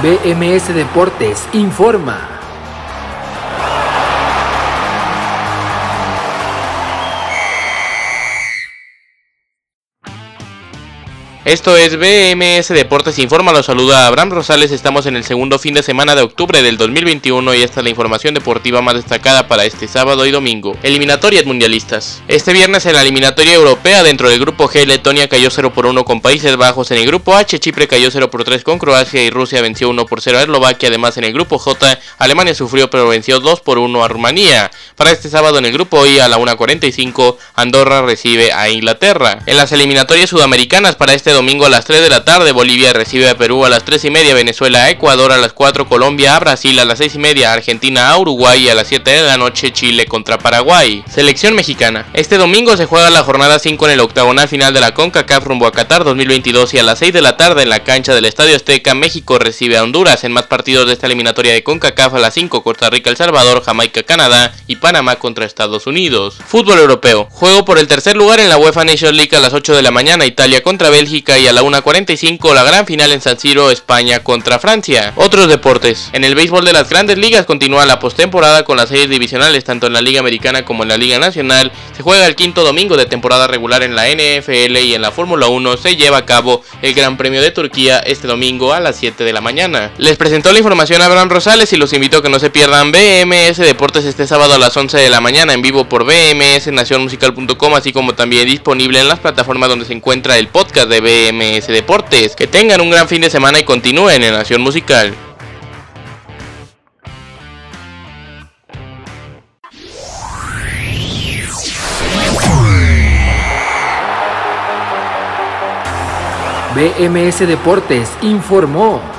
BMS Deportes informa. Esto es BMS Deportes Informa, los saluda Abraham Rosales, estamos en el segundo fin de semana de octubre del 2021 y esta es la información deportiva más destacada para este sábado y domingo. Eliminatorias mundialistas. Este viernes en la eliminatoria europea dentro del grupo G, Letonia cayó 0 por 1 con Países Bajos, en el grupo H, Chipre cayó 0 por 3 con Croacia y Rusia venció 1 por 0 a Eslovaquia, además en el grupo J, Alemania sufrió pero venció 2 por 1 a Rumanía. Para este sábado en el grupo I a la 1.45, Andorra recibe a Inglaterra. En las eliminatorias sudamericanas para este domingo a las 3 de la tarde Bolivia recibe a Perú a las 3 y media, Venezuela a Ecuador a las 4, Colombia a Brasil a las 6 y media, Argentina a Uruguay y a las 7 de la noche Chile contra Paraguay. Selección mexicana. Este domingo se juega la jornada 5 en el octagonal final de la CONCACAF rumbo a Qatar 2022 y a las 6 de la tarde en la cancha del Estadio Azteca México recibe a Honduras en más partidos de esta eliminatoria de CONCACAF a las 5 Costa Rica El Salvador, Jamaica Canadá y Panamá contra Estados Unidos. Fútbol europeo. Juego por el tercer lugar en la UEFA Nations League a las 8 de la mañana Italia contra Bélgica y a la 1.45 la gran final en San Siro, España contra Francia. Otros deportes. En el béisbol de las grandes ligas continúa la postemporada con las series divisionales tanto en la Liga Americana como en la Liga Nacional. Se juega el quinto domingo de temporada regular en la NFL y en la Fórmula 1 se lleva a cabo el Gran Premio de Turquía este domingo a las 7 de la mañana. Les presentó la información a Abraham Rosales y los invito a que no se pierdan BMS Deportes este sábado a las 11 de la mañana en vivo por BMS Nacionmusical.com así como también disponible en las plataformas donde se encuentra el podcast de BMS Deportes. Que tengan un gran fin de semana y continúen en Nación Musical. BMS Deportes informó.